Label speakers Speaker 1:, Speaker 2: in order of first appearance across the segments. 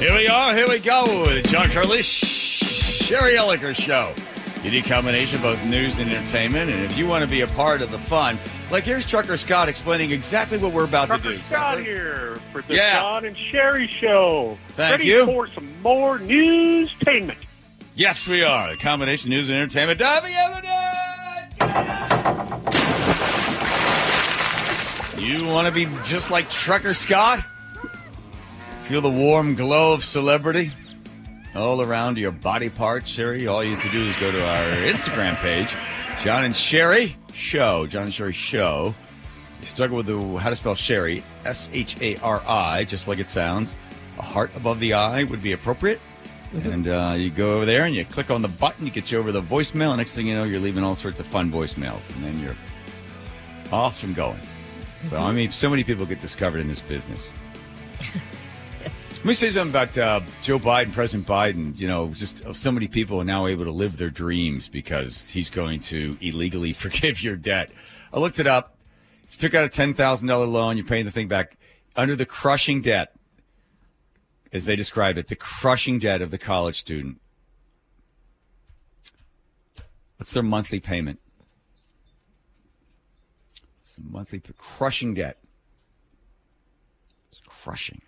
Speaker 1: Here we are. Here we go with John Curley, Shari Elliker Show. Unique combination of both news and entertainment. And if you want to be a part of the fun, like here's Trucker Scott explaining exactly what we're about
Speaker 2: Trucker
Speaker 1: to do.
Speaker 2: Scott here for the
Speaker 1: Yeah.
Speaker 2: John and Shari Show.
Speaker 1: Thank
Speaker 2: Ready
Speaker 1: you.
Speaker 2: for some more newstainment.
Speaker 1: Yes, we are. A combination of news and entertainment. Diving evidence. You want to be just like Trucker Scott? Feel the warm glow of celebrity all around your body parts, Shari? All you have to do is go to our Instagram page, John and Shari Show. John and Shari Show. You struggle with the how to spell Shari, S H A R I, just like it sounds. A heart above the eye would be appropriate. And uh, you go over there and you click on the button, you get you over the voicemail. Next thing you know, you're leaving all sorts of fun voicemails, and then you're off and going. So I mean, so many people get discovered in this business. Let me say something about uh, Joe Biden, President Biden. You know, just so many people are now able to live their dreams because he's going to illegally forgive your debt. I looked it up. If you took out a ten thousand dollar loan, you're paying the thing back under the crushing debt, as they describe it, the crushing debt of the college student. What's their monthly payment? It's a monthly crushing debt. It's crushing.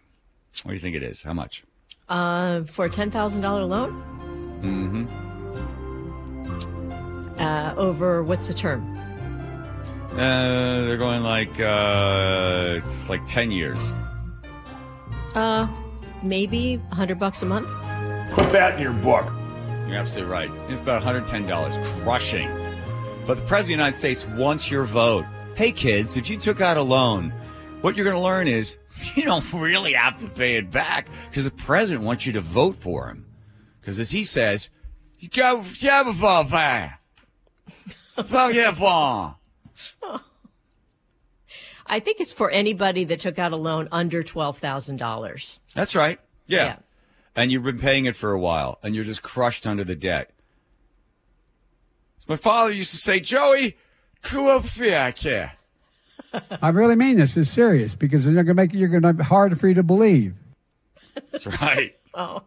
Speaker 1: What do you think it is? How much?
Speaker 3: Uh, for a ten thousand dollar loan. Mm-hmm. Uh, over what's the term?
Speaker 1: Uh, they're going like uh, it's like ten years.
Speaker 3: Uh, maybe a hundred bucks a month.
Speaker 4: Put that in your book.
Speaker 1: You're absolutely right. It's about 110 dollars, crushing. But the president of the United States wants your vote. Hey, kids, if you took out a loan, what you're going to learn is you don't really have to pay it back because the president wants you to vote for him. Because as he says, you go, yeah, before, fine. Spell yeah, for.
Speaker 3: I think it's for anybody that took out a loan under twelve thousand dollars.
Speaker 1: That's right. Yeah.
Speaker 3: Yeah.
Speaker 1: And you've been paying it for a while and you're just crushed under the debt. My father used to say, Joey, kuafiake.
Speaker 5: I really mean this. It's serious because they're going to make it. You're going to be hard for you to believe.
Speaker 1: That's right.
Speaker 3: Oh,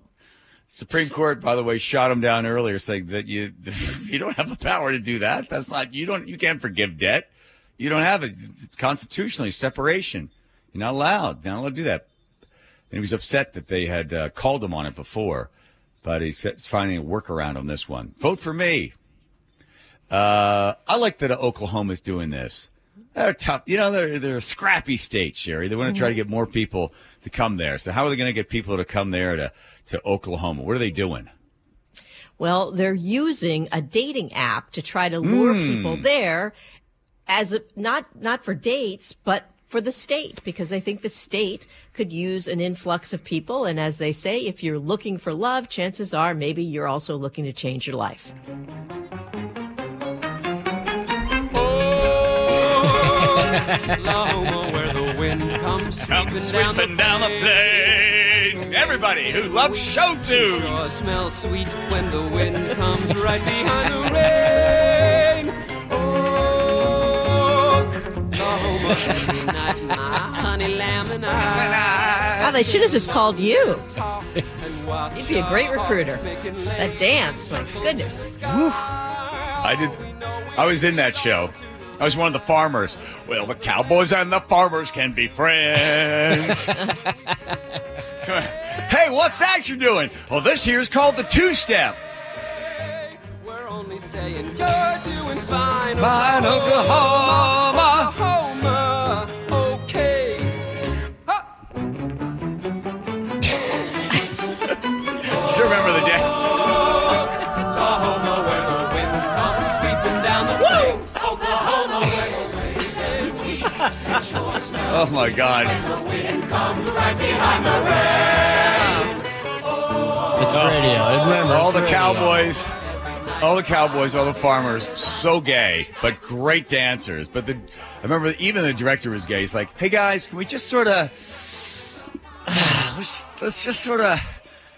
Speaker 1: Supreme Court, by the way, shot him down earlier, saying that you you don't have the power to do that. That's not you don't you can't forgive debt. You don't have it. It's constitutionally separation. You're not allowed. You're not allowed to do that. And he was upset that they had uh, called him on it before, but he's finding a workaround on this one. Vote for me. Uh, I like that Oklahoma's doing this. They're tough. You know, they're they're a scrappy state, Shari. They want to try to mm-hmm. get more people to come there. So how are they going to get people to come there to to Oklahoma? What are they doing?
Speaker 3: well, they're using a dating app to try to lure hmm. people there, as a, not not for dates, but for the state because I think the state could use an influx of people. And as they say, if you're looking for love, chances are maybe you're also looking to change your life.
Speaker 6: Oklahoma, where the wind comes
Speaker 1: Come
Speaker 6: sweeping, down, the
Speaker 1: sweeping down the plain. Everybody who loves show tunes.
Speaker 6: Sure smells sweet when the wind comes right behind the rain. Oklahoma, every night, my honey lamb and I.
Speaker 3: Oh, they should have just called you.
Speaker 6: talk and watch
Speaker 3: You'd be a great recruiter. That dance, my goodness.
Speaker 1: I did. I was in that show. I was one of the farmers. Well, the cowboys and the farmers can be friends. hey, what's that you're doing? Well, this here's called the two-step.
Speaker 6: We're only saying you're doing fine.
Speaker 1: Fine. Oklahoma, Oh my God!
Speaker 6: comes right behind the rain.
Speaker 7: It's radio. Remember,
Speaker 1: All the
Speaker 7: radio.
Speaker 1: cowboys, all the cowboys, all the farmers, so gay, but great dancers. But the, I remember even the director was gay. He's like, "Hey guys, can we just sort of, let's let's just sort of,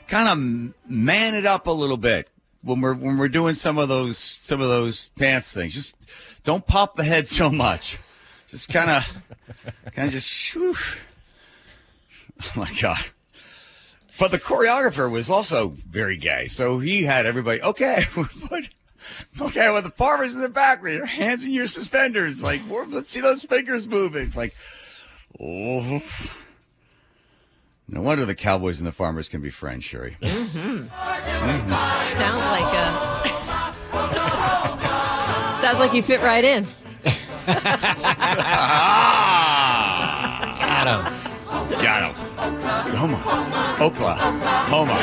Speaker 1: kind of man it up a little bit when we're when we're doing some of those some of those dance things. Just don't pop the head so much. Just kind of, kind of just, whew. oh my god." But the choreographer was also very gay, so he had everybody okay. Okay, with the farmers in the back with your hands in your suspenders, like let's see those fingers moving. It's like, oh. No wonder the cowboys and the farmers can be friends, Shari. Mm-hmm. Mm-hmm.
Speaker 3: Sounds like a. Sounds like you fit right in.
Speaker 7: Got him.
Speaker 1: got him. Oklahoma, Oklahoma.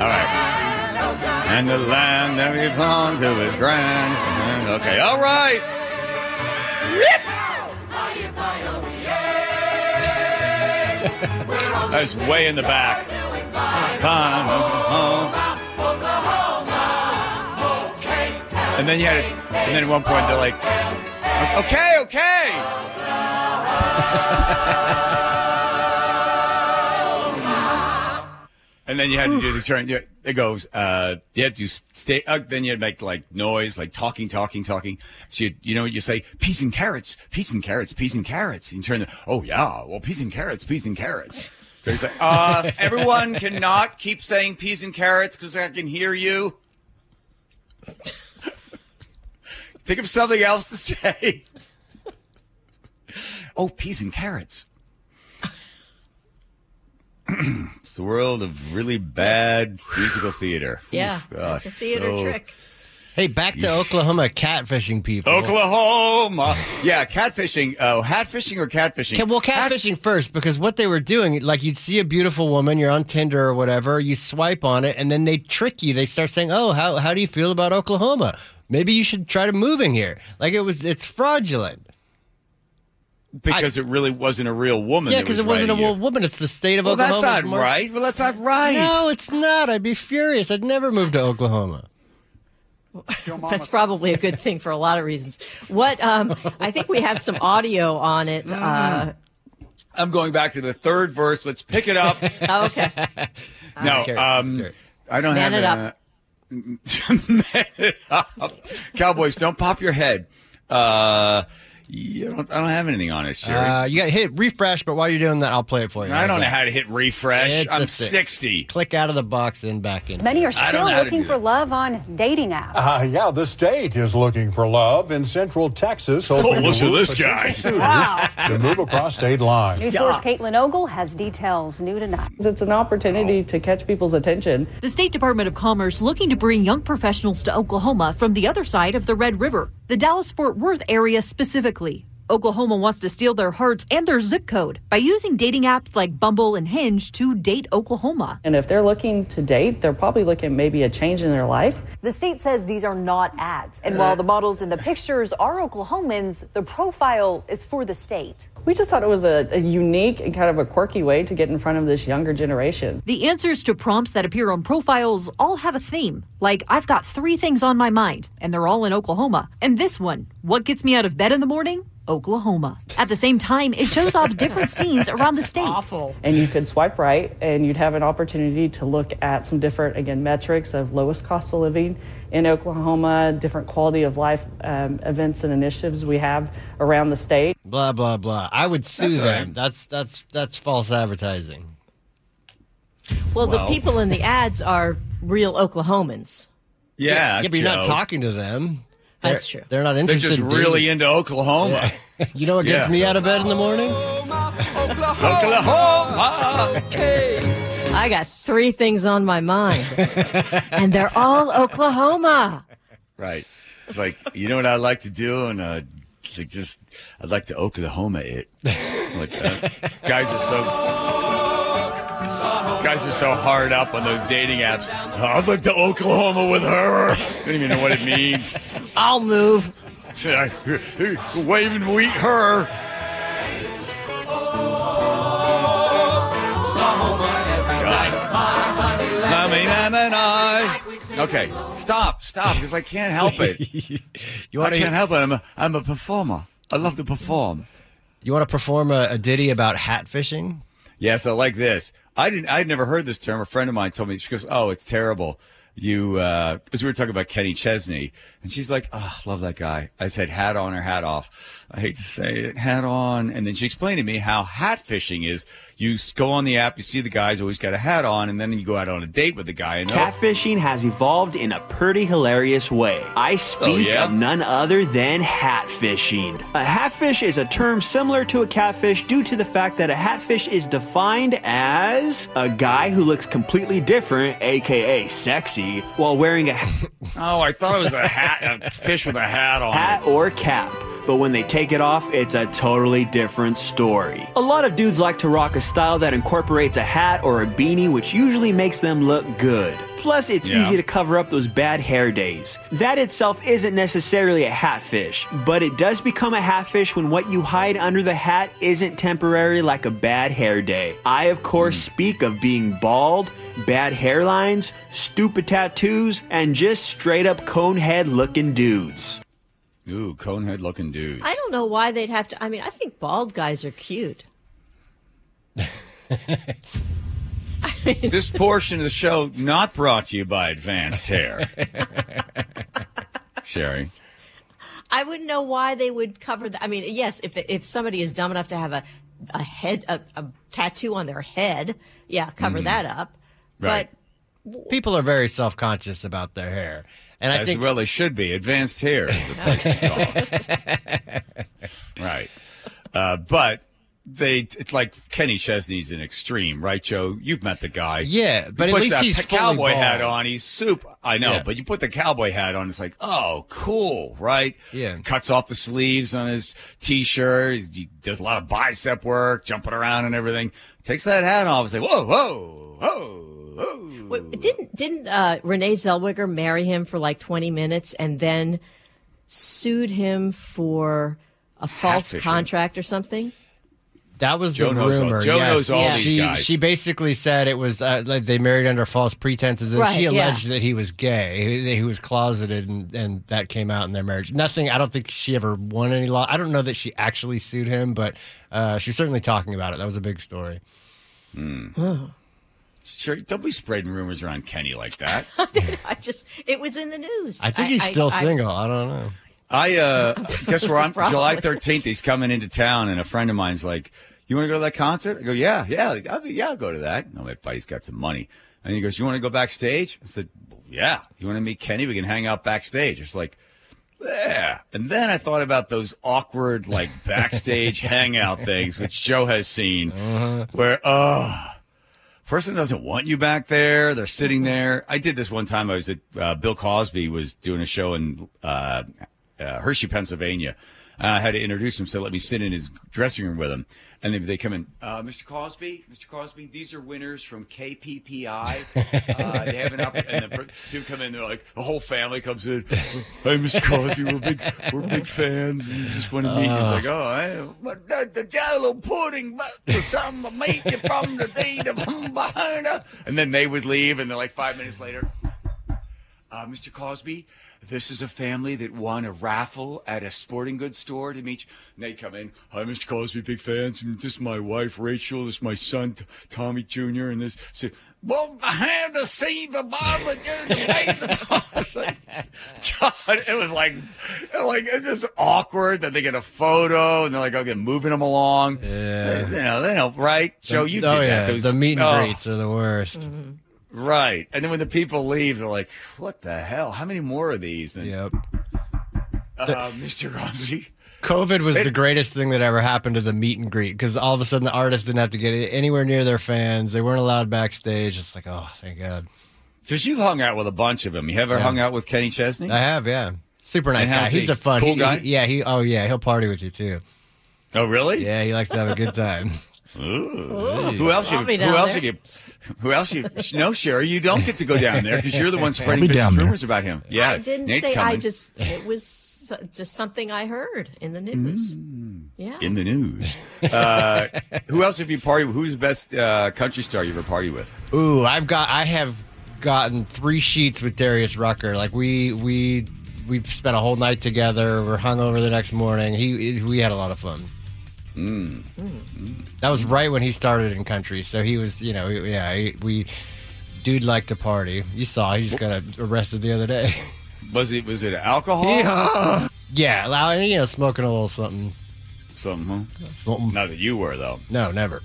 Speaker 1: All right. And the land that belongs to is grand. And- Okay, all right. That's way in the back. And then you had, and then at one point they're like, okay, okay. And then you had to do the turn. It goes. Uh, you had to stay. Uh, then you'd make like noise, like talking, talking, talking. So you, you know, you say peas and carrots, peas and carrots, peas and carrots. And you turn. The, oh yeah, well peas and carrots, peas and carrots. So he's like, uh, everyone cannot keep saying peas and carrots because I can hear you. Think of something else to say. oh, peas and carrots. it's the world of really bad musical theater.
Speaker 3: Yeah.
Speaker 1: Oof, gosh,
Speaker 3: it's a theater
Speaker 1: so-
Speaker 3: trick.
Speaker 7: Hey, back to Oklahoma catfishing people.
Speaker 1: Oklahoma. Yeah, catfishing. Oh, hatfishing or catfishing?
Speaker 7: Okay, well,
Speaker 1: Hat-
Speaker 7: catfishing first because what they were doing, like you'd see a beautiful woman, you're on Tinder or whatever, you swipe on it, and then they trick you. They start saying, "Oh, how how do you feel about Oklahoma? Maybe you should try to move in here." Like it was, it's fraudulent.
Speaker 1: because it really wasn't a real woman.
Speaker 7: Yeah, because
Speaker 1: was
Speaker 7: it wasn't a real woman. It's the state of
Speaker 1: Well, that's
Speaker 7: Oklahoma.
Speaker 1: not right. Well, that's not right.
Speaker 7: No, it's not. I'd be furious. I'd never move to Oklahoma.
Speaker 3: That's probably a good thing for a lot of reasons. What um I think we have some audio on it. Uh
Speaker 1: I'm going back to the third verse. Let's pick it up.
Speaker 3: oh, okay.
Speaker 1: no,
Speaker 7: Carrots,
Speaker 1: um. I don't
Speaker 3: Man
Speaker 1: have
Speaker 3: it
Speaker 1: a- up. Cowboys, don't pop your head. Uh, you don't, I don't have anything on it, Shari.
Speaker 7: Uh, you got to hit refresh, but while you're doing that, I'll play it for you.
Speaker 1: I don't know how to hit refresh.
Speaker 7: It's a
Speaker 1: I'm 60.
Speaker 7: Click out of the box and back in.
Speaker 8: Many are still
Speaker 1: know how to
Speaker 8: looking for love on dating apps.
Speaker 4: Uh, yeah, the state is looking for love in central Texas,
Speaker 1: Oh, listen
Speaker 4: to
Speaker 1: to this guy.
Speaker 4: suitors to move across state lines.
Speaker 8: News source Caitlin Ogle has details new tonight.
Speaker 9: It's an opportunity to catch people's attention.
Speaker 10: The State Department of Commerce looking to bring young professionals to Oklahoma from the other side of the Red River, the Dallas Fort Worth area specifically. Oklahoma wants to steal their hearts and their zip code by using dating apps like Bumble and Hinge to date Oklahoma.
Speaker 9: And if they're looking to date, they're probably looking at maybe a change in their life.
Speaker 8: The state says these are not ads. And while the models in the pictures are Oklahomans, the profile is for the state.
Speaker 9: We just thought it was a, a unique and kind of a quirky way to get in front of this younger generation.
Speaker 10: The answers to prompts that appear on profiles all have a theme, like I've got three things on my mind, and they're all in Oklahoma. And this one, what gets me out of bed in the morning? Oklahoma. At the same time, it shows off different scenes around the state.
Speaker 3: Awful.
Speaker 9: And you could swipe right and you'd have an opportunity to look at some different, again, metrics of lowest cost of living in Oklahoma, different quality of life um, events and initiatives we have around the state.
Speaker 7: Blah blah blah. I would sue
Speaker 1: That's
Speaker 7: them.
Speaker 1: right.
Speaker 7: That's that's that's false advertising.
Speaker 3: Well, the people in the ads are real Oklahomans.
Speaker 1: Yeah,
Speaker 7: yeah, but you're not talking to them.
Speaker 3: That's
Speaker 7: They're-
Speaker 3: true.
Speaker 7: They're not interested.
Speaker 1: They're just
Speaker 7: in
Speaker 1: really
Speaker 7: dating.
Speaker 1: into Oklahoma.
Speaker 7: You know what gets
Speaker 1: Yeah.
Speaker 7: me out of bed in the morning?
Speaker 1: Oklahoma.
Speaker 3: I got three things on my mind. and they're all Oklahoma.
Speaker 1: Right. It's like you know what I'd like to do, and uh, like just I'd like to Oklahoma it. Like that. guys are so guys are so hard up on those dating apps. I'd like to Oklahoma with her. I don't even know what it means.
Speaker 3: I'll move.
Speaker 1: Wave and wheat her. Okay, stop, stop, because I can't help it.
Speaker 7: You
Speaker 1: I
Speaker 7: want
Speaker 1: can't help it. I'm a, I'm a performer. I love to perform.
Speaker 7: you want to perform a, a ditty about hat fishing?
Speaker 1: Yes, I like this. I didn't. I'd never heard this term. A friend of mine told me. She goes, "Oh, it's terrible." You uh, because we were talking about Kenny Chesney, and she's like, "Oh, love that guy." I said, "Hat on or hat off?" I hate to say it, hat on. And then she explained to me how hat fishing is. You go on the app, you see the guy's always got a hat on, and then you go out on a date with the guy. And oh,
Speaker 11: Catfishing has evolved in a pretty hilarious way. I speak
Speaker 1: Oh, yeah?
Speaker 11: of none other than hatfishing. A hatfish is a term similar to a catfish due to the fact that a hatfish is defined as a guy who looks completely different, aka sexy, while wearing a hat
Speaker 1: oh, I thought it was a hat, a fish with a hat on.
Speaker 11: hat or cap. But when they take it off, it's a totally different story. A lot of dudes like to rock a style that incorporates a hat or a beanie, which usually makes them look good. Plus, it's
Speaker 1: Yeah.
Speaker 11: easy to cover up those bad hair days. That itself isn't necessarily a hatfish, but it does become a hatfish when what you hide under the hat isn't temporary like a bad hair day. I, of course, hmm. speak of being bald, bad hairlines, stupid tattoos, and just straight up conehead looking dudes.
Speaker 1: Ooh, conehead looking dude.
Speaker 3: I don't know why they'd have to. I mean, I think bald guys are cute.
Speaker 1: this portion of the show not brought to you by Advanced Hair. Shari.
Speaker 3: I wouldn't know why they would cover that. I mean, yes, if if somebody is dumb enough to have a a head a, a tattoo on their head, yeah, cover
Speaker 7: Mhm.
Speaker 3: that up.
Speaker 7: Right. People are very self conscious about their hair. And I
Speaker 1: As
Speaker 7: think
Speaker 1: well they should be. Advanced Hair is the place to go. right. Uh, but they it's like Kenny Chesney's an extreme, right, Joe? You've met the guy.
Speaker 7: Yeah, but
Speaker 1: He
Speaker 7: at
Speaker 1: puts
Speaker 7: least
Speaker 1: that
Speaker 7: he's
Speaker 1: p- cowboy hat on. He's super. I know,
Speaker 7: Yeah.
Speaker 1: but you put the cowboy hat on, it's like, oh, cool, right?
Speaker 7: Yeah.
Speaker 1: Cuts off the sleeves on his t-shirt. He does a lot of bicep work, jumping around and everything. Takes that hat off and say, whoa, whoa, whoa.
Speaker 3: Wait, didn't didn't uh, Renee Zellweger marry him for like twenty minutes and then sued him for a false contract or something?
Speaker 7: That was
Speaker 1: Joe
Speaker 7: the
Speaker 1: knows all-
Speaker 7: rumor.
Speaker 1: Joe
Speaker 7: yes.
Speaker 1: knows all these
Speaker 7: she,
Speaker 1: guys.
Speaker 7: She basically said it was uh, like they married under false pretenses, and
Speaker 3: Right,
Speaker 7: she
Speaker 3: yeah.
Speaker 7: alleged that he was gay, he, he was closeted, and, and that came out in their marriage. Nothing. I don't think she ever won any law. I don't know that she actually sued him, but uh, she's certainly talking about it. That was a big story.
Speaker 3: Oh.
Speaker 1: Sure, don't be spreading rumors around Kenny like that.
Speaker 3: I just it was in the news.
Speaker 7: I think he's still
Speaker 3: I-
Speaker 7: single. I don't know.
Speaker 1: I uh guess where I'm. July 13th. He's coming into town, and a friend of mine's like, "You want to go to that concert?" I go, "Yeah, yeah, like, I'll be, yeah, I'll go to that." No, my buddy's got some money, and he goes, "You want to go backstage?" I said, "Yeah." You want to meet Kenny? We can hang out backstage. It's like, yeah. And then I thought about those awkward like backstage hangout things, which Joe has seen, where oh. Person doesn't want you back there. They're sitting there. I did this one time. I was at uh, Bill Cosby was doing a show in uh, uh, Hershey, Pennsylvania. Uh, I had to introduce him, so let me sit in his dressing room with him. And they, they come in, uh, Mr. Cosby, Mr. Cosby, these are winners from KPPI. Uh, they have an up, and the people come in, they're like, the whole family comes in. Hey, Mr. Cosby, we're big, we're big fans. And just want to meet you. It's like, oh, I, but the, the jello pudding, but the summer make you from the day to from behind. And then they would leave, and they're like five minutes later, uh, Mr. Cosby, this is a family that won a raffle at a sporting goods store to meet you. And they come in, hi, Mr. Cosby, big fans. And this is my wife, Rachel. This is my son, T- Tommy Jr. And this, so, well, behind the scene, the Bible, God, it was like, like it's just awkward that they get a photo and they're like, okay, moving them along.
Speaker 7: Yeah.
Speaker 1: You know, they know, right? Joe, you
Speaker 7: oh,
Speaker 1: did
Speaker 7: yeah.
Speaker 1: that. Those,
Speaker 7: the meet and
Speaker 1: oh.
Speaker 7: greets are the worst. Mm-hmm.
Speaker 1: Right. And then when the people leave, they're like, what the hell? How many more of these? Then,
Speaker 7: Yep.
Speaker 1: uh, Mr. Rossi.
Speaker 7: COVID was
Speaker 1: It-
Speaker 7: the greatest thing that ever happened to the meet and greet because all of a sudden the artists didn't have to get anywhere near their fans. They weren't allowed backstage. It's like, oh, thank God.
Speaker 1: Because you've hung out with a bunch of them. You ever
Speaker 7: Yeah.
Speaker 1: hung out with Kenny Chesney?
Speaker 7: I have, yeah. Super nice guy. He's
Speaker 1: he?
Speaker 7: a fun
Speaker 1: Cool
Speaker 7: he-
Speaker 1: guy?
Speaker 7: he- yeah, he. Oh yeah, he'll party with you too.
Speaker 1: Oh, really?
Speaker 7: Yeah, he likes to have a good time.
Speaker 1: Ooh. Who else? You, who else
Speaker 3: there.
Speaker 1: you? Who else you? No, Shari, you don't get to go down there because you're the one spreading
Speaker 4: be
Speaker 1: vicious
Speaker 4: there.
Speaker 1: rumors about him. Yeah,
Speaker 3: I didn't
Speaker 1: Nate's
Speaker 3: say.
Speaker 1: coming.
Speaker 3: I just it was just something I heard in the news. Yeah.
Speaker 1: in the news. Uh, who else have you partied with? Who's the best uh, country star you ever partied with?
Speaker 7: Ooh, I've got. I have gotten three sheets with Darius Rucker. Like we we we spent a whole night together. We're hung over the next morning. He we had a lot of fun. That was right when he started in country. So he was, you know, yeah, he- we dude liked to party. You saw he just got arrested the other day.
Speaker 1: Was it was it alcohol?
Speaker 7: Yeah, yeah, you know, smoking a little something.
Speaker 1: Something. Huh?
Speaker 7: Something.
Speaker 1: Not that you were though.
Speaker 7: No, never.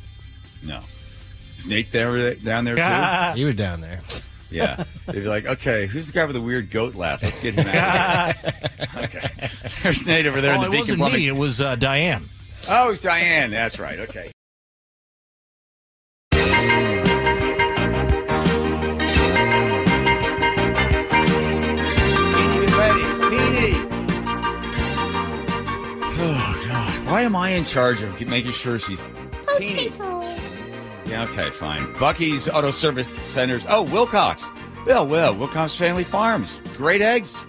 Speaker 1: No. Is Nate there down there too?
Speaker 7: He was down there.
Speaker 1: Yeah. They'd be like, okay, who's the guy with the weird goat laugh? Let's get him out of here. okay. There's Nate over there in
Speaker 12: Oh,
Speaker 1: the
Speaker 12: it
Speaker 1: Beacon
Speaker 12: wasn't
Speaker 1: Plumbing.
Speaker 12: me. It was uh, Diane.
Speaker 1: Oh, it's Diane. That's right. Okay. Teeny Betty, Teeny. Oh God! Why am I in charge of making sure she's teeny? Yeah. Okay. Fine. Bucky's Auto Service Centers. Oh, Wilcox. Well, well, Wilcox Family Farms. Great eggs.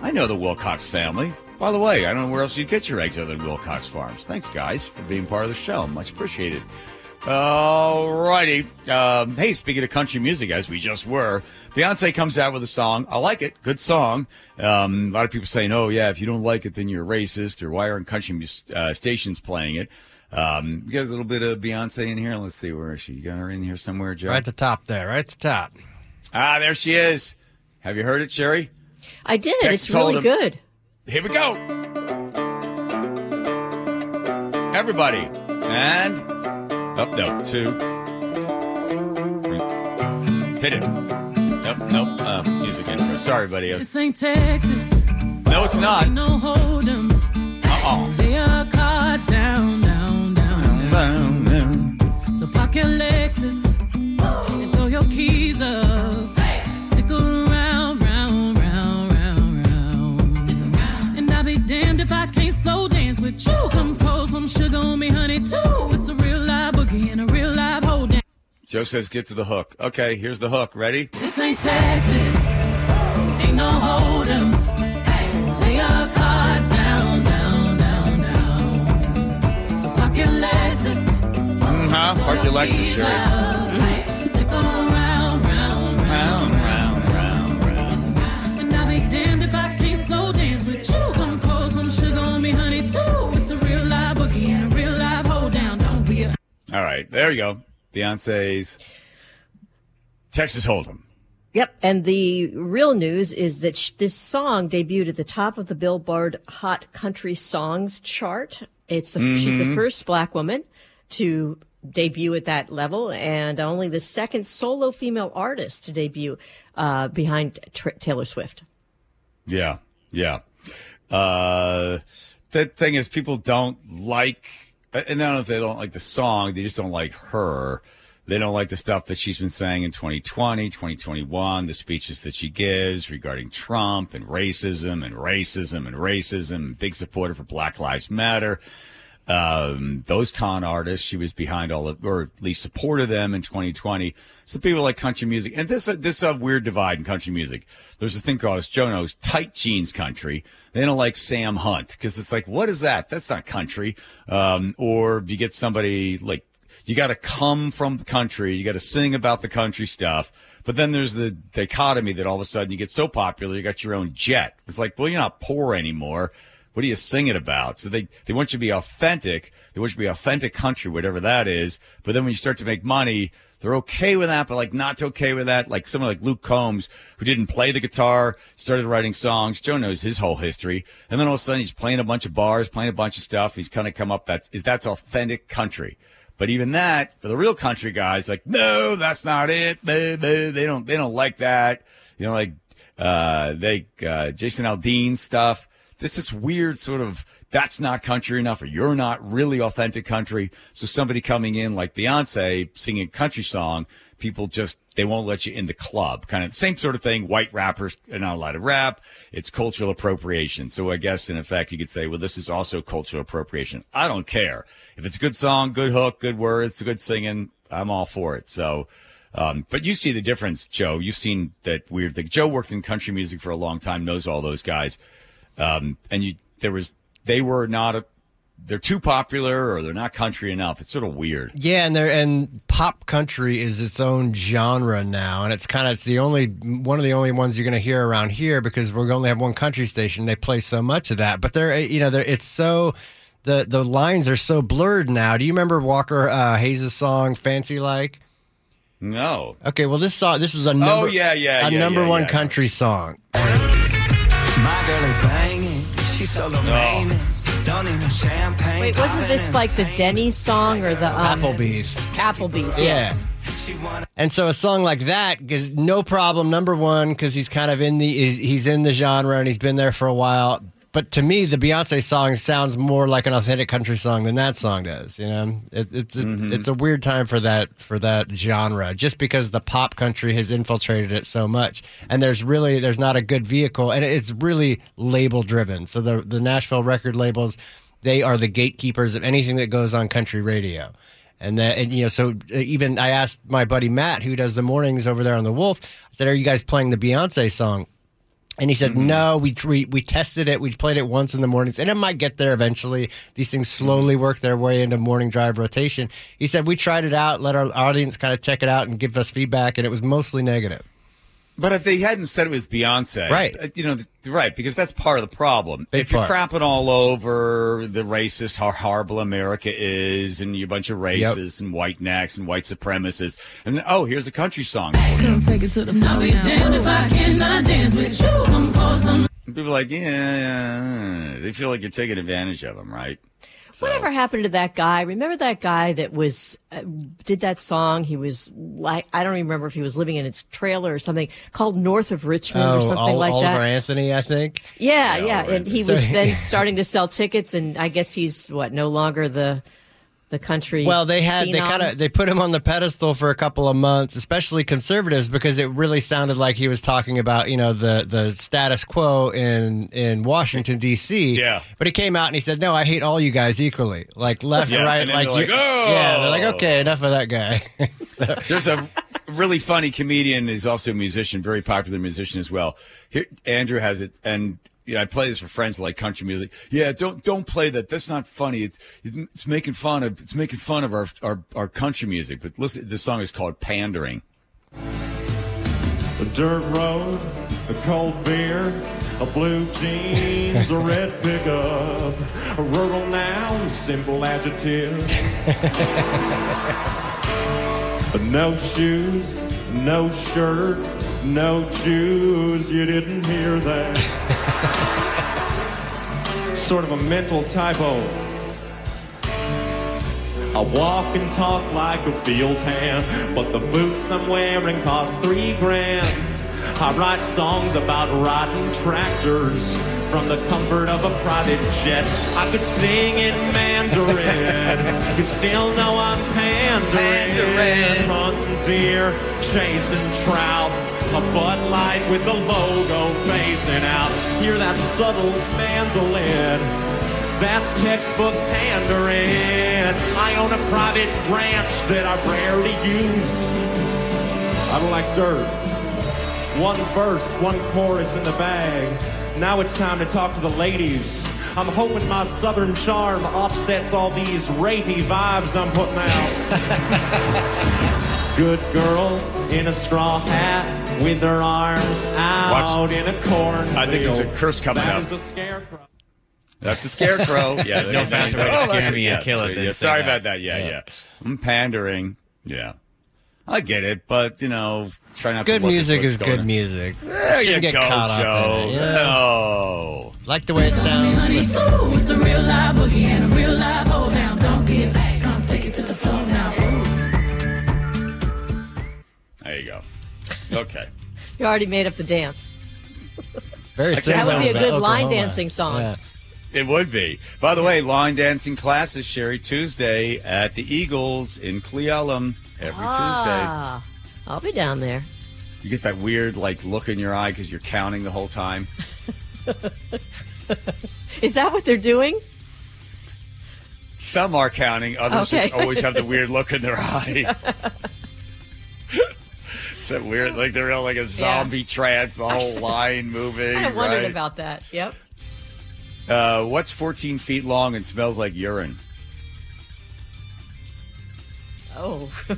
Speaker 1: I know the Wilcox family. By the way, I don't know where else you get your eggs other than Wilcox Farms. Thanks, guys, for being part of the show. Much appreciated. All righty. Um, hey, speaking of country music, as we just were, Beyonce comes out with a song. I like it. Good song. Um, a lot of people saying, oh, yeah, if you don't like it, then you're racist, or why aren't country uh, stations playing it? Um, we got a little bit of Beyonce in here. Let's see, where is she? You got her in here somewhere, Joe?
Speaker 7: Right at the top there, right at the top.
Speaker 1: Ah, there she is. Have you heard it, Shari?
Speaker 3: I did.
Speaker 1: Texas
Speaker 3: it's really
Speaker 1: Hold'em.
Speaker 3: good.
Speaker 1: Here we go. Everybody. And up, no, two. three. Hit it. Nope, nope. Uh, music intro. Sorry, buddy.
Speaker 6: This ain't Texas.
Speaker 1: No, it's not.
Speaker 6: No hold 'em.
Speaker 1: Uh-uh.
Speaker 6: Lay your cards down, down, down, down. So park your Lexus and throw your keys up. You. Come pour some sugar on me, honey, too. It's a real live boogie and a real live.
Speaker 1: Joe says get to the hook. Okay, here's the hook. Ready?
Speaker 6: This ain't Texas. Ain't no hold 'em. Lay your cards down, down, down, down. So park your Lexus.
Speaker 1: Mm-hmm. Park your Lexus. All right, there you go. Beyonce's Texas Hold'em.
Speaker 3: Yep. And the real news is that sh- this song debuted at the top of the Billboard Hot Country Songs chart. It's the, she's the
Speaker 1: Mhm.
Speaker 3: first black woman to debut at that level and only the second solo female artist to debut uh, behind Tr- Taylor Swift.
Speaker 1: Yeah, yeah. Uh, the thing is, people don't like, and know if they don't like the song, they just don't like her. They don't like the stuff that she's been saying in 2020, 2021, the speeches that she gives regarding Trump and racism and racism and racism, big supporter for Black Lives Matter. Um, those con artists, she was behind all of, or at least supported them in 2020. Some people like country music, and this this a weird divide in country music. There's a thing called, as Joe knows, tight jeans country. They don't like Sam Hunt because it's like, what is that? That's not country. Um, or you get somebody like you got to come from the country, you got to sing about the country stuff. But then there's the dichotomy that all of a sudden you get so popular, you got your own jet. It's like, well, you're not poor anymore. What are you singing about? So they, they want you to be authentic. They want you to be authentic country, whatever that is. But then when you start to make money, they're okay with that, but like not okay with that. Like someone like Luke Combs, who didn't play the guitar, started writing songs. Joe knows his whole history. And then all of a sudden he's playing a bunch of bars, playing a bunch of stuff. He's kind of come up. That's, is that's authentic country. But even that, for the real country guys, like, no, that's not it. Boo, boo. They don't, they don't like that. You know, like, uh, they, uh, Jason Aldean stuff. This is weird sort of, that's not country enough or you're not really authentic country. So somebody coming in like Beyonce singing country song, people just, they won't let you in the club. Kind of same sort of thing. White rappers are not allowed to rap. It's cultural appropriation. So I guess in effect you could say, well, this is also cultural appropriation. I don't care. If it's a good song, good hook, good words, good singing, I'm all for it. So, um, but you see the difference, Joe. You've seen that weird thing. Joe worked in country music for a long time, knows all those guys. Um, and you, there was, they were not a, they're too popular or they're not country enough. It's sort of weird.
Speaker 7: Yeah, and there and pop country is its own genre now, and it's kind of it's the only one of the only ones you're going to hear around here because we only have one country station. They play so much of that, but they're you know they're it's so the the lines are so blurred now. Do you remember Walker uh, Hayes' song "Fancy Like"?
Speaker 1: No.
Speaker 7: Okay, well this song this was a number
Speaker 1: Oh, yeah, yeah,
Speaker 7: a
Speaker 1: yeah,
Speaker 7: number
Speaker 1: yeah,
Speaker 7: one country song.
Speaker 12: My girl is banging. She's so low maintenance. Don't need no champagne.
Speaker 3: Wait, wasn't this like the Denny's song or the um,
Speaker 7: Applebee's.
Speaker 3: Applebee's,
Speaker 7: Yeah. And so a song like that is no problem. Number one, because he's kind of in the he's, he's in the genre and he's been there for a while. But to me, the Beyonce song sounds more like an authentic country song than that song does. You know, it, it's it,
Speaker 1: Mm-hmm.
Speaker 7: it's a weird time for that for that genre, just because the pop country has infiltrated it so much, and there's really there's not a good vehicle, and it's really label driven. So the the Nashville record labels, they are the gatekeepers of anything that goes on country radio. And that, and you know, so uh, even I asked my buddy Matt, who does the mornings over there on the Wolf, I said, "Are you guys playing the Beyonce song?" And he said, mm-hmm. "No, we, we we tested it. We played it once in the mornings, and it might get there eventually. These things mm-hmm. slowly work their way into morning drive rotation." He said, "We tried it out, let our audience kind of check it out and give us feedback, and it was mostly negative."
Speaker 1: But if they hadn't said it was Beyonce,
Speaker 7: Right.
Speaker 1: uh, You know, right? Because that's part of the problem.
Speaker 7: Big
Speaker 1: if you're
Speaker 7: part.
Speaker 1: crapping all over the racist, how horrible America is, and you're a bunch of racists and white necks and white supremacists, and then, oh, here's a country song for you.
Speaker 6: Come take it to the floor. I'll be damned if I cannot dance with you. Come some.
Speaker 1: People are like, yeah, they feel like you're taking advantage of them, right?
Speaker 3: Whatever happened to that guy? Remember that guy that was uh, did that song? He was like I don't even remember if he was living in his trailer or something called North of Richmond
Speaker 7: Oh,
Speaker 3: or something
Speaker 7: Ol-
Speaker 3: like
Speaker 7: Oliver
Speaker 3: that.
Speaker 7: Anthony, I think.
Speaker 3: Yeah,
Speaker 7: Yeah,
Speaker 3: yeah, and he was then starting to sell tickets, and I guess he's what no longer the the country.
Speaker 7: Well, they had they kind of they put him on the pedestal for a couple of months, especially conservatives, because it really sounded like he was talking about you know the the status quo in in Washington D.C.
Speaker 1: Yeah.
Speaker 7: but he came out and he said, "No, I hate all you guys equally, like left,
Speaker 1: Yeah,
Speaker 7: right,
Speaker 1: and
Speaker 7: like,
Speaker 1: like,
Speaker 7: you-
Speaker 1: "Oh!"
Speaker 7: yeah." They're like, oh. "Okay, enough of that guy." So-
Speaker 1: There's a really funny comedian. He's also a musician, very popular musician as well. Here, Andrew has it, and you know, I play this for friends like country music. Yeah, don't don't play that. That's not funny. It's it's making fun of it's making fun of our our, our country music. But listen, this song is called "Pandering."
Speaker 13: A dirt road, a cold beer, a blue jeans, a red pickup, a rural noun, simple adjective. no shoes, no shirt, no Jews. You didn't hear that. sort of a mental typo. I walk and talk like a field hand, but the boots I'm wearing cost three grand. I write songs about rotten tractors from the comfort of a private jet. I could sing in Mandarin, you'd still know I'm pandering. Hunting deer, chasing trout, a Bud Light with the logo facing out. Hear that subtle mandolin? That's textbook pandering. I own a private ranch that I rarely use. I don't like dirt. One verse, one chorus in the bag. Now it's time to talk to the ladies. I'm hoping my southern charm offsets all these rapey vibes I'm putting out. Good girl in a straw hat with her arms out
Speaker 1: Watch.
Speaker 13: in a corn.
Speaker 1: I think there's a curse coming
Speaker 13: That
Speaker 1: up.
Speaker 13: is a scarecrow.
Speaker 1: That's a scarecrow. yeah,
Speaker 14: There's no faster way to
Speaker 1: Oh,
Speaker 14: scare
Speaker 1: that's-
Speaker 14: me and kill it than
Speaker 1: yeah,
Speaker 14: say
Speaker 1: sorry
Speaker 14: that.
Speaker 1: about that. Yeah, yeah,
Speaker 14: Yeah.
Speaker 1: I'm pandering. Yeah, I get it, but you know, try not
Speaker 7: good
Speaker 1: to look at
Speaker 7: music
Speaker 1: what's
Speaker 7: is
Speaker 1: going
Speaker 7: good
Speaker 1: on.
Speaker 7: music.
Speaker 1: There you
Speaker 7: Shouldn't get
Speaker 1: go,
Speaker 7: caught up in
Speaker 1: Joe.
Speaker 7: it, you know?
Speaker 1: No.
Speaker 7: Like the way it sounds.
Speaker 6: Honey, ooh, it's a real live boogie and a real live hold
Speaker 1: Okay.
Speaker 3: You already made up the dance.
Speaker 7: Very
Speaker 1: That
Speaker 3: That would be a good
Speaker 7: about
Speaker 3: line dancing song.
Speaker 7: Yeah.
Speaker 1: It would be. By the way, line dancing classes, Shari, Tuesday at the Eagles in Cle Elum every
Speaker 3: Ah, I'll be down there.
Speaker 1: You get that weird like look in your eye because you're counting the whole time.
Speaker 3: Is that what they're doing?
Speaker 1: Some are counting, others
Speaker 3: Okay.
Speaker 1: just always have the weird look in their eye. Is that weird? Like they're in like a zombie trance, the whole line moving.
Speaker 3: I wondered
Speaker 1: right?
Speaker 3: about that. Yep.
Speaker 1: Uh, what's 14 feet long and smells like urine?
Speaker 3: Oh,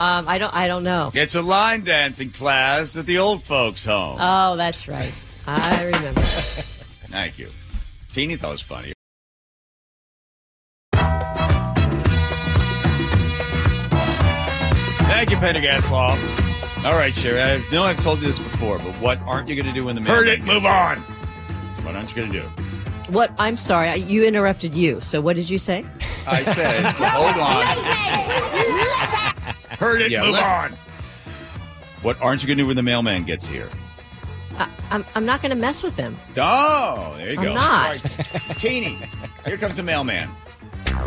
Speaker 3: um, I don't. I don't know.
Speaker 1: It's a line dancing class at the old folks' home.
Speaker 3: Oh, that's right. I remember.
Speaker 1: Thank you. Teeny thought it was funny. Thank you, Pendergast Law. All right, Shari. I know I've told you this before, but what aren't you going to do when the
Speaker 2: Heard
Speaker 1: mailman
Speaker 2: it,
Speaker 1: gets
Speaker 2: move
Speaker 1: here?
Speaker 2: on.
Speaker 1: What aren't you going to do?
Speaker 3: What? I'm sorry. I- You interrupted you. So what did you say?
Speaker 1: I said, hold on.
Speaker 2: Heard it,
Speaker 1: Yeah,
Speaker 2: move
Speaker 1: listen.
Speaker 2: on.
Speaker 1: What aren't you going to do when the mailman gets here?
Speaker 3: I, I'm, I'm not going to mess with them.
Speaker 1: Oh, there you
Speaker 3: I'm
Speaker 1: go.
Speaker 3: not.
Speaker 1: All right. Teeny, here comes the mailman.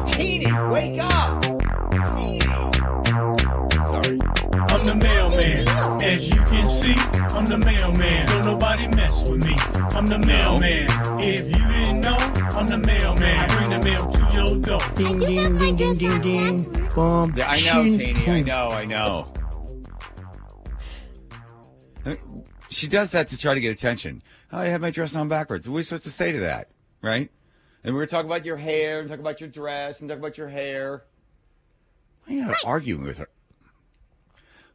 Speaker 1: Teeny, wake up. Teeny. Sorry.
Speaker 14: I'm the mailman. As you can see, I'm the mailman. Don't nobody mess with me. I'm the mailman. If you didn't know, I'm the mailman. I bring the mail to your door.
Speaker 7: Ding, ding, ding, ding, ding, ding. Boom.
Speaker 1: I know, Teeny. I know, I know. I mean, She does that to try to get attention. Oh, I have my dress on backwards. What are we supposed to say to that? Right? And we're talking about your hair and talk about your dress and talk about your hair. Why are you arguing with her?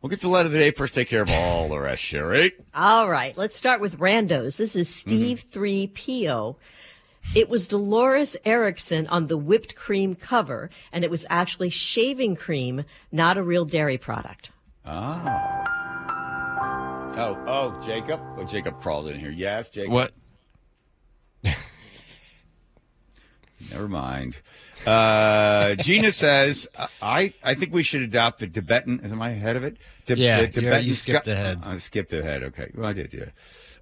Speaker 1: We'll get to the letter of the day first. Take care of all the rest, Shari.
Speaker 3: All right, let's start with randos. This is mm-hmm. Steve 3PO. It was Dolores Erickson on the whipped cream cover, and it was actually shaving cream, not a real dairy product.
Speaker 1: Oh. Oh, oh, Jacob. Oh, Jacob crawled in here. Yes, Jacob.
Speaker 7: What?
Speaker 1: Never mind. Uh, Gina says, I, I think we should adopt the Tibetan. Am I ahead of it? Tib-
Speaker 7: Yeah,
Speaker 1: the Tibetan
Speaker 7: you skipped
Speaker 1: sky-
Speaker 7: ahead.
Speaker 1: I skipped ahead. Okay. Well, I did, yeah.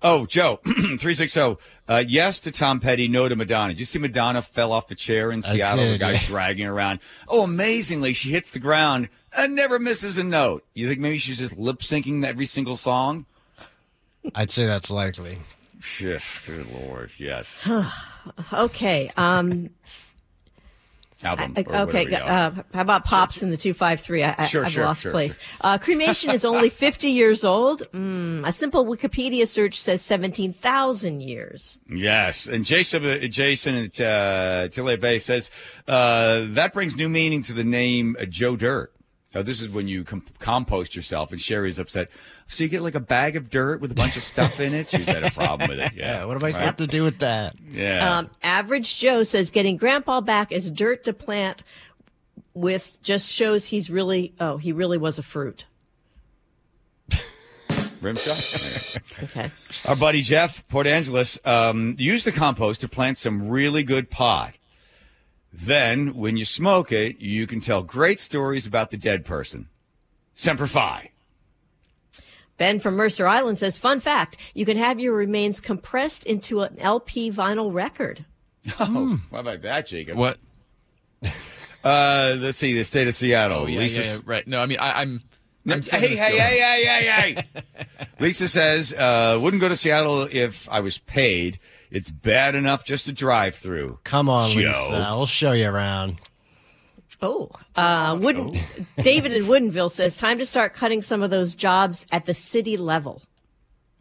Speaker 1: Oh, Joe, 360. Uh, yes to Tom Petty, no to Madonna. Did you see Madonna fell off the chair in Seattle? the
Speaker 7: did,
Speaker 1: guy
Speaker 7: yeah.
Speaker 1: dragging around. Oh, amazingly, she hits the ground and never misses a note. You think maybe she's just lip syncing every single song?
Speaker 7: I'd say that's likely.
Speaker 1: Good lord, yes.
Speaker 3: okay. Um,
Speaker 1: Album.
Speaker 3: I- okay. Uh, how about pops in the two five three? I, I,
Speaker 1: Sure,
Speaker 3: I've
Speaker 1: sure,
Speaker 3: lost
Speaker 1: sure,
Speaker 3: place. Uh, cremation is only fifty years old. Mm, a simple Wikipedia search says seventeen thousand years.
Speaker 1: Yes, and Jason, uh, Jason at uh, Tille Bay says uh, that brings new meaning to the name Joe Dirt. So this is when you com- compost yourself, and Shari's upset. So you get like a bag of dirt with a bunch of stuff in it. She's had a problem with it. Yeah.
Speaker 7: What am I
Speaker 1: Right?
Speaker 7: supposed to do with that?
Speaker 1: Yeah.
Speaker 3: Um, Average Joe says getting Grandpa back as dirt to plant with just shows he's really oh he really was a fruit.
Speaker 1: Rim shot.
Speaker 3: Okay.
Speaker 1: Our buddy Jeff Port Angeles um, used the compost to plant some really good pot. Then, when you smoke it, you can tell great stories about the dead person. Semper Fi.
Speaker 3: Ben from Mercer Island says, fun fact, you can have your remains compressed into an LP vinyl record.
Speaker 1: Oh, how about that, Jacob?
Speaker 7: What?
Speaker 1: Uh, let's see, the state of Seattle.
Speaker 15: Oh, yeah,
Speaker 1: Lisa,
Speaker 15: yeah, yeah, right. No, I mean, I, I'm.
Speaker 1: No,
Speaker 15: I'm
Speaker 1: hey,
Speaker 15: sending
Speaker 1: hey,
Speaker 15: this
Speaker 1: hey,
Speaker 15: to-
Speaker 1: hey, hey, hey. Lisa says, uh, wouldn't go to Seattle if I was paid. It's bad enough just to drive through.
Speaker 7: Come on,
Speaker 1: Joe.
Speaker 7: Lisa. I'll show you around.
Speaker 3: Oh, uh, Wooden, David in Woodinville says, time to start cutting some of those jobs at the city level.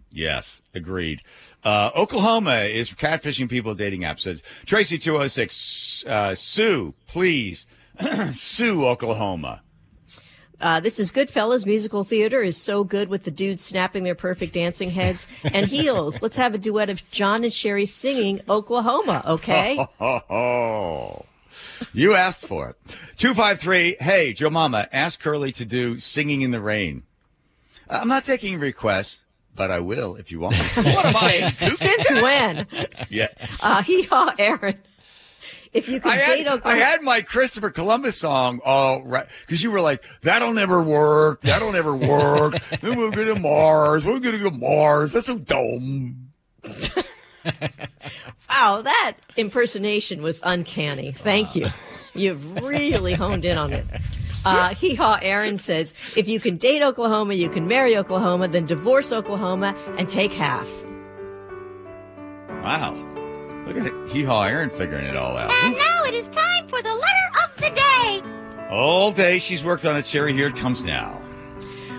Speaker 1: Yes, agreed. Uh, Oklahoma is catfishing people dating apps. Says Tracy two oh six. Uh, Sue, please, sue Oklahoma.
Speaker 3: Uh, this is Goodfellas musical theater is so good with the dudes snapping their perfect dancing heads and heels. Let's have a duet of John and Shari singing Oklahoma, okay?
Speaker 1: Oh, you asked for it. Two five three. Hey, Joe Mama, ask Curley to do "Singing in the Rain." I'm not taking requests, but I will if you want. what am I?
Speaker 3: Since when?
Speaker 1: Yeah.
Speaker 3: Uh, hee haw, Aaron. If you could
Speaker 1: I
Speaker 3: date
Speaker 1: had, I had my Christopher Columbus song all right because you were like, "That'll never work. That'll never work. then we'll go to Mars. We're gonna go to Mars. That's so dumb."
Speaker 3: Wow, that impersonation was uncanny. Thank you. You've really honed in on it. Uh, Hee haw Aaron says, if you can date Oklahoma, you can marry Oklahoma, then divorce Oklahoma and take half.
Speaker 1: Wow, look at it. Hee haw, Aaron figuring it all out.
Speaker 16: And now it is time for the letter of the day.
Speaker 1: All day she's worked on it. Shari, here it comes now.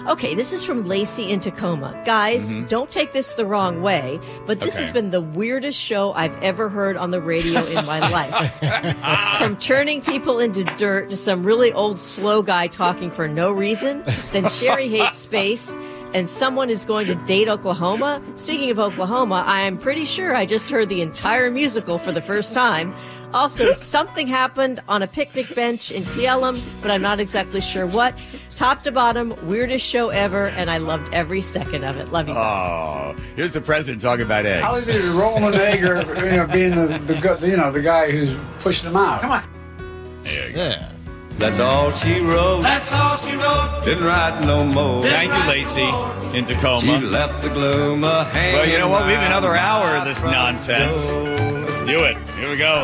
Speaker 3: Okay, this is from Lacey in Tacoma. Guys,
Speaker 1: Mhm.
Speaker 3: don't take this the wrong way, but this
Speaker 1: Okay.
Speaker 3: has been the weirdest show I've ever heard on the radio in my life. from turning people into dirt to some really old slow guy talking for no reason, then Shari hates space, and someone is going to date Oklahoma. Speaking of Oklahoma, I am pretty sure I just heard the entire musical for the first time. Also, something happened on a picnic bench in Pelham, but I'm not exactly sure what. Top to bottom, weirdest show ever, and I loved every second of it. Love you guys.
Speaker 1: Oh, here's the president talking about eggs.
Speaker 15: How is it Roland Egger, you know, being the, the you know the guy who's pushing them out? Come on.
Speaker 7: Yeah.
Speaker 17: That's all she wrote.
Speaker 14: That's all she wrote.
Speaker 17: Didn't write no more.
Speaker 1: Thank you, Lacey, in Tacoma.
Speaker 17: She left the gloom a
Speaker 1: Well, you know what? We have another hour of this nonsense. Let's do it. Here we go.